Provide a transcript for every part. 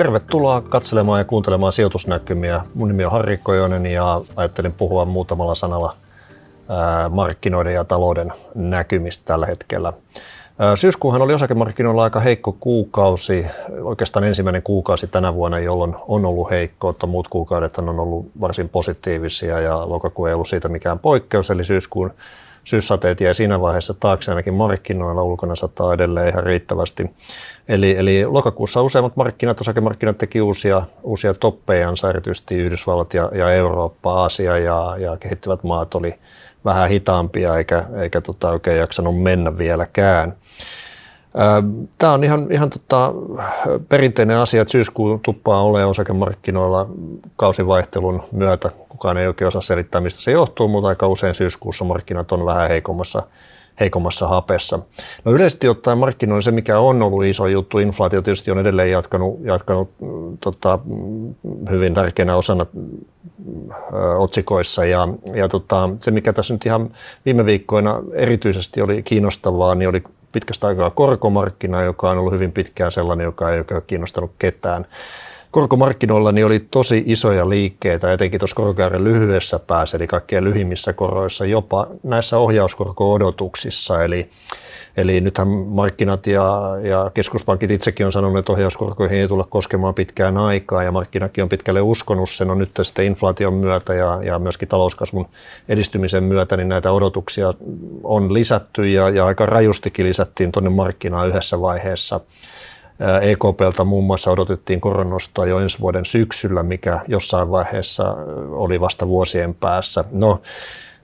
Tervetuloa katselemaan ja kuuntelemaan sijoitusnäkymiä. Mun nimi on Harri Kojonen ja ajattelin puhua muutamalla sanalla markkinoiden ja talouden näkymistä tällä hetkellä. Syyskuuhan oli osakemarkkinoilla aika heikko kuukausi, oikeastaan ensimmäinen kuukausi tänä vuonna, jolloin on ollut heikkoutta. Muut kuukaudet on ollut varsin positiivisia ja lokakuu ei ollut siitä mikään poikkeus, eli syyskuun syyssateet jäi siinä vaiheessa taakse ainakin markkinoilla, ulkona sataa edelleen ihan riittävästi. Eli, eli lokakuussa useimmat markkinat, osakemarkkinat teki uusia, uusia toppejansa, erityisesti Yhdysvallat ja, ja Eurooppa, Aasia ja, ja kehittyvät maat oli vähän hitaampia eikä, eikä tota oikein jaksanut mennä vieläkään. Tämä on ihan, ihan tota, perinteinen asia, että syyskuun tuppaa ole osakemarkkinoilla kausivaihtelun myötä. Kukaan ei oikein osaa selittää, mistä se johtuu, mutta aika usein syyskuussa markkinat on vähän heikommassa, heikommassa hapessa. No yleisesti ottaen markkinoilla se, mikä on ollut iso juttu, inflaatio tietysti on edelleen jatkanut, jatkanut tota, hyvin tärkeänä osana otsikoissa. Ja, ja tota, se, mikä tässä nyt ihan viime viikkoina erityisesti oli kiinnostavaa, niin oli pitkästä aikaa korkomarkkina, joka on ollut hyvin pitkään sellainen, joka ei ole kiinnostanut ketään. Korkomarkkinoilla niin oli tosi isoja liikkeitä, etenkin tuossa korkokäyrän lyhyessä päässä, eli kaikkein lyhimmissä koroissa, jopa näissä ohjauskorko-odotuksissa. Eli Eli nythän markkinat ja, ja keskuspankit itsekin on sanonut, että ohjauskorkoihin ei tulla koskemaan pitkään aikaa ja markkinakin on pitkälle uskonut sen on nyt sitten inflaation myötä ja, ja myöskin talouskasvun edistymisen myötä, niin näitä odotuksia on lisätty ja, ja aika rajustikin lisättiin tuonne markkinaan yhdessä vaiheessa. EKPltä muun muassa odotettiin koronostoa jo ensi vuoden syksyllä, mikä jossain vaiheessa oli vasta vuosien päässä. No,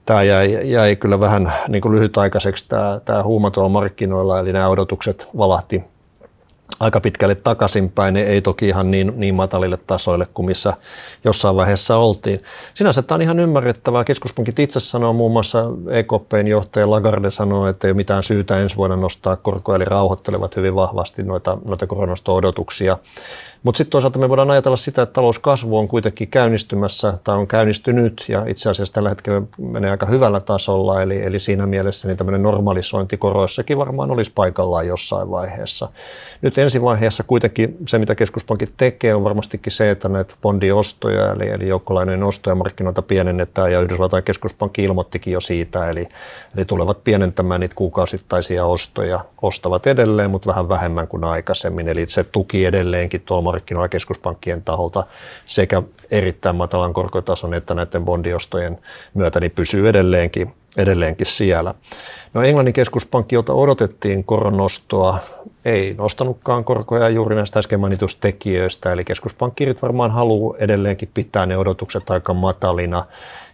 tämä jäi, jäi kyllä vähän niin kuin lyhytaikaiseksi tämä, tämä huuma tuolla markkinoilla, eli nämä odotukset valahti aika pitkälle takaisinpäin, ne ei toki ihan niin, niin matalille tasoille kuin missä jossain vaiheessa oltiin. Sinänsä tämä on ihan ymmärrettävää. Keskuspankit itse sanoo, muun muassa EKPn johtaja Lagarde sanoo, että ei ole mitään syytä ensi vuonna nostaa korkoa, eli rauhoittelevat hyvin vahvasti noita, noita koronasto-odotuksia. Mutta sitten toisaalta me voidaan ajatella sitä, että talouskasvu on kuitenkin käynnistymässä tai on käynnistynyt ja itse asiassa tällä hetkellä menee aika hyvällä tasolla. Eli, eli siinä mielessä niin tämmöinen normalisointi koroissakin varmaan olisi paikallaan jossain vaiheessa. Nyt ensi vaiheessa kuitenkin se, mitä keskuspankit tekee, on varmastikin se, että näitä bondiostoja eli, eli joukkolainen ostoja markkinoita pienennetään ja Yhdysvaltain keskuspankki ilmoittikin jo siitä. Eli, eli tulevat pienentämään niitä kuukausittaisia ostoja, ostavat edelleen, mutta vähän vähemmän kuin aikaisemmin. Eli se tuki edelleenkin tuolla markkinoilla keskuspankkien taholta sekä erittäin matalan korkotason että näiden bondiostojen myötä niin pysyy edelleenkin, edelleenkin siellä. No Englannin keskuspankki, jota odotettiin koronostoa, ei nostanutkaan korkoja juuri näistä äsken mainitusta tekijöistä, eli keskuspankkirit varmaan haluaa edelleenkin pitää ne odotukset aika matalina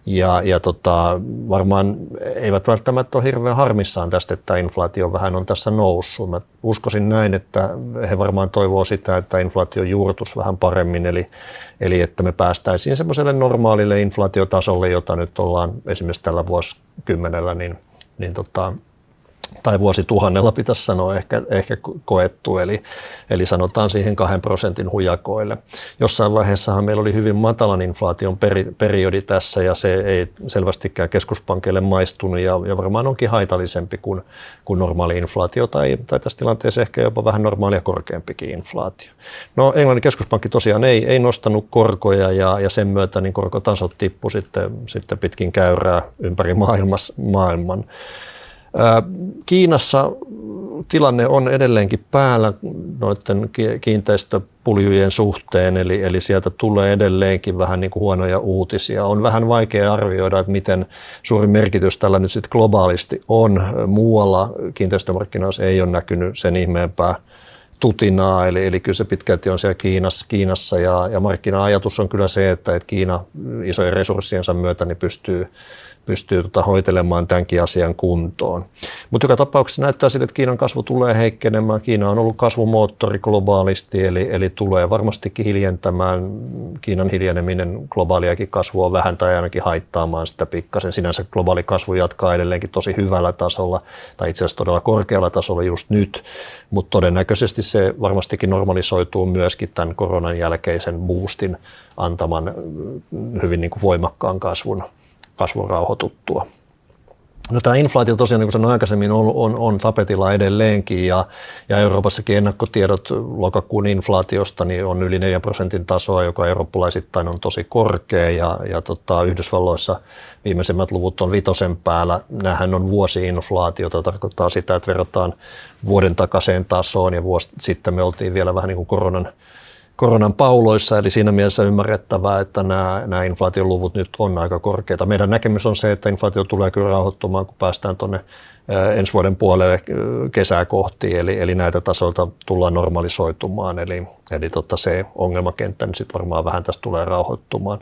ja, ja tota, varmaan eivät välttämättä ole hirveän harmissaan tästä, että inflaatio vähän on tässä noussut. Mä uskoisin näin, että he varmaan toivoo sitä, että inflaatio juurtus vähän paremmin, eli, eli että me päästäisiin semmoiselle normaalille inflaatiotasolle, jota nyt ollaan esimerkiksi tällä vuosikymmenellä, niin, niin tota, tai vuosituhannella pitäisi sanoa ehkä, ehkä koettu, eli, eli sanotaan siihen kahden prosentin hujakoille. Jossain vaiheessahan meillä oli hyvin matalan inflaation peri, periodi tässä ja se ei selvästikään keskuspankille maistunut ja, ja varmaan onkin haitallisempi kuin, kuin normaali inflaatio tai, tai tässä tilanteessa ehkä jopa vähän normaalia korkeampikin inflaatio. No Englannin keskuspankki tosiaan ei, ei nostanut korkoja ja, ja sen myötä niin korkotasot tippu sitten, sitten pitkin käyrää ympäri maailmas, maailman. Kiinassa tilanne on edelleenkin päällä noiden kiinteistöpuljujen suhteen, eli, eli sieltä tulee edelleenkin vähän niin kuin huonoja uutisia. On vähän vaikea arvioida, että miten suuri merkitys tällä nyt sitten globaalisti on. Muualla kiinteistömarkkinoissa ei ole näkynyt sen ihmeempää tutinaa, eli, eli kyllä se pitkälti on siellä Kiinassa, Kiinassa ja, ja markkina-ajatus on kyllä se, että, että Kiina isojen resurssiensa myötä niin pystyy pystyy tota hoitelemaan tämänkin asian kuntoon. Mutta joka tapauksessa näyttää sille, että Kiinan kasvu tulee heikkenemään. Kiina on ollut kasvumoottori globaalisti, eli, eli tulee varmastikin hiljentämään Kiinan hiljeneminen globaaliakin kasvua vähän tai ainakin haittaamaan sitä pikkasen. Sinänsä globaali kasvu jatkaa edelleenkin tosi hyvällä tasolla, tai itse asiassa todella korkealla tasolla just nyt, mutta todennäköisesti se varmastikin normalisoituu myöskin tämän koronan jälkeisen boostin antaman hyvin niin kuin voimakkaan kasvun kasvun rauhoituttua. No tämä inflaatio tosiaan, niin kuin sanoin aikaisemmin, on, on, on tapetilla edelleenkin ja, ja Euroopassakin ennakkotiedot lokakuun inflaatiosta niin on yli 4 prosentin tasoa, joka eurooppalaisittain on tosi korkea ja, ja tota, Yhdysvalloissa viimeisimmät luvut on vitosen päällä. Nämähän on vuosi-inflaatiota, tarkoittaa sitä, että verrataan vuoden takaiseen tasoon ja vuosi sitten me oltiin vielä vähän niin kuin koronan koronan pauloissa, eli siinä mielessä ymmärrettävää, että nämä, nämä inflaatioluvut nyt on aika korkeita. Meidän näkemys on se, että inflaatio tulee kyllä rauhoittumaan, kun päästään tuonne ensi vuoden puolelle kesää kohti, eli, eli näitä tasoilta tullaan normalisoitumaan, eli, eli tota se ongelmakenttä nyt sitten varmaan vähän tästä tulee rauhoittumaan.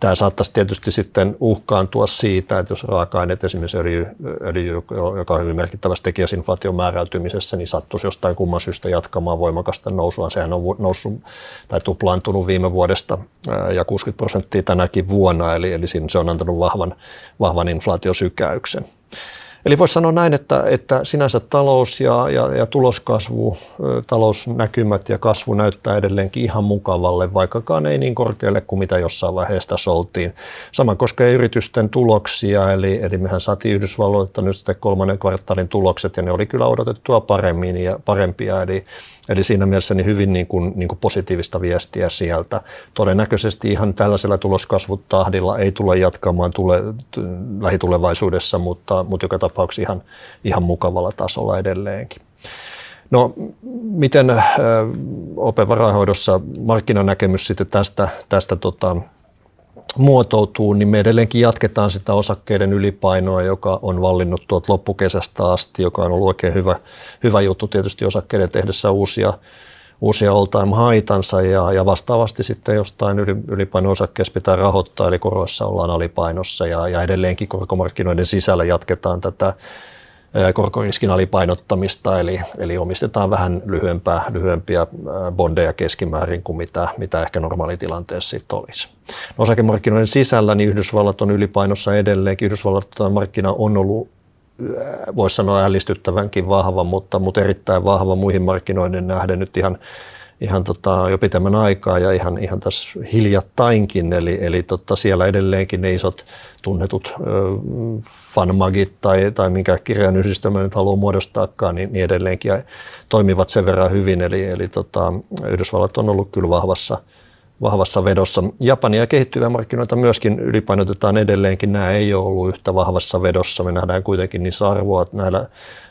Tämä saattaisi tietysti sitten uhkaantua siitä, että jos raaka-aineet, esimerkiksi öljy, öljy joka on hyvin merkittävästi tekijä inflaation määräytymisessä, niin sattuisi jostain kumman syystä jatkamaan voimakasta nousua. Sehän on noussut tai tuplaantunut viime vuodesta ja 60 prosenttia tänäkin vuonna, eli, eli se on antanut vahvan, vahvan inflaatiosykäyksen. Eli voisi sanoa näin, että, että sinänsä talous ja, ja, ja tuloskasvu, talousnäkymät ja kasvu näyttää edelleenkin ihan mukavalle, vaikkakaan ei niin korkealle kuin mitä jossain vaiheessa tässä oltiin. Sama koskee yritysten tuloksia, eli, eli mehän saatiin Yhdysvalloilta nyt sitten kolmannen kvartaalin tulokset, ja ne oli kyllä odotettua paremmin ja parempia, eli, eli siinä mielessä niin hyvin niin kuin, niin kuin positiivista viestiä sieltä. Todennäköisesti ihan tällaisella tuloskasvutahdilla ei tule jatkamaan tule, lähitulevaisuudessa, mutta, mutta joka ihan, ihan mukavalla tasolla edelleenkin. No, miten äh, OP-varainhoidossa markkinanäkemys sitten tästä, tästä tota, muotoutuu, niin me edelleenkin jatketaan sitä osakkeiden ylipainoa, joka on vallinnut tuot loppukesästä asti, joka on ollut oikein hyvä, hyvä juttu tietysti osakkeiden tehdessä uusia, uusia all time haitansa ja, ja vastaavasti sitten jostain yli, ylipaino-osakkeessa pitää rahoittaa, eli koroissa ollaan alipainossa ja, ja edelleenkin korkomarkkinoiden sisällä jatketaan tätä korkoriskin alipainottamista, eli, eli omistetaan vähän lyhyempää, lyhyempiä bondeja keskimäärin kuin mitä, mitä ehkä normaalitilanteessa sitten olisi. No osakemarkkinoiden sisällä niin Yhdysvallat on ylipainossa edelleenkin. Yhdysvallat markkina on ollut voisi sanoa ällistyttävänkin vahva, mutta, mutta erittäin vahva muihin markkinoiden nähden nyt ihan, ihan tota, jo pitemmän aikaa ja ihan, ihan tässä hiljattainkin. Eli, eli tota, siellä edelleenkin ne isot tunnetut ö, fanmagit tai, tai minkä kirjan yhdistelmä nyt haluaa muodostaakaan, niin, niin edelleenkin toimivat sen verran hyvin. Eli, eli tota, Yhdysvallat on ollut kyllä vahvassa – vahvassa vedossa. Japania ja kehittyviä markkinoita myöskin ylipainotetaan edelleenkin. Nämä ei ole ollut yhtä vahvassa vedossa. Me nähdään kuitenkin niissä arvoa näillä,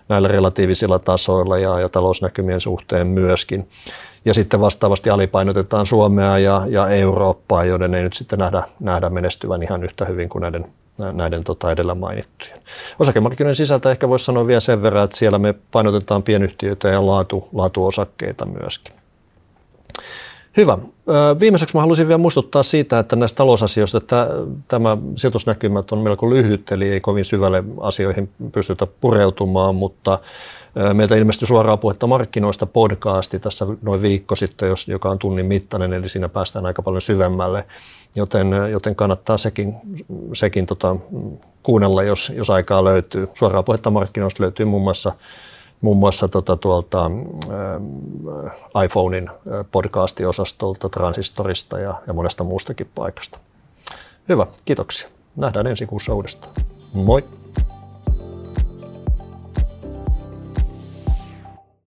näillä relatiivisilla tasoilla ja, ja talousnäkymien suhteen myöskin. Ja sitten vastaavasti alipainotetaan Suomea ja, ja Eurooppaa, joiden ei nyt sitten nähdä, nähdä menestyvän ihan yhtä hyvin kuin näiden, näiden tota edellä mainittujen. Osakemarkkinoiden sisältä ehkä voisi sanoa vielä sen verran, että siellä me painotetaan pienyhtiöitä ja laatu, laatuosakkeita myöskin. Hyvä. Viimeiseksi mä haluaisin vielä muistuttaa siitä, että näistä talousasioista että tämä sijoitusnäkymät on melko lyhyt, eli ei kovin syvälle asioihin pystytä pureutumaan, mutta meiltä ilmestyi suoraan puhetta markkinoista podcasti tässä noin viikko sitten, joka on tunnin mittainen, eli siinä päästään aika paljon syvemmälle, joten, joten kannattaa sekin, sekin tota, kuunnella, jos, jos aikaa löytyy. Suoraan puhetta markkinoista löytyy muun muassa muun muassa tuota, tuolta äh, iPhonein äh, podcasti-osastolta, Transistorista ja, ja monesta muustakin paikasta. Hyvä, kiitoksia. Nähdään ensi kuussa uudestaan. Moi!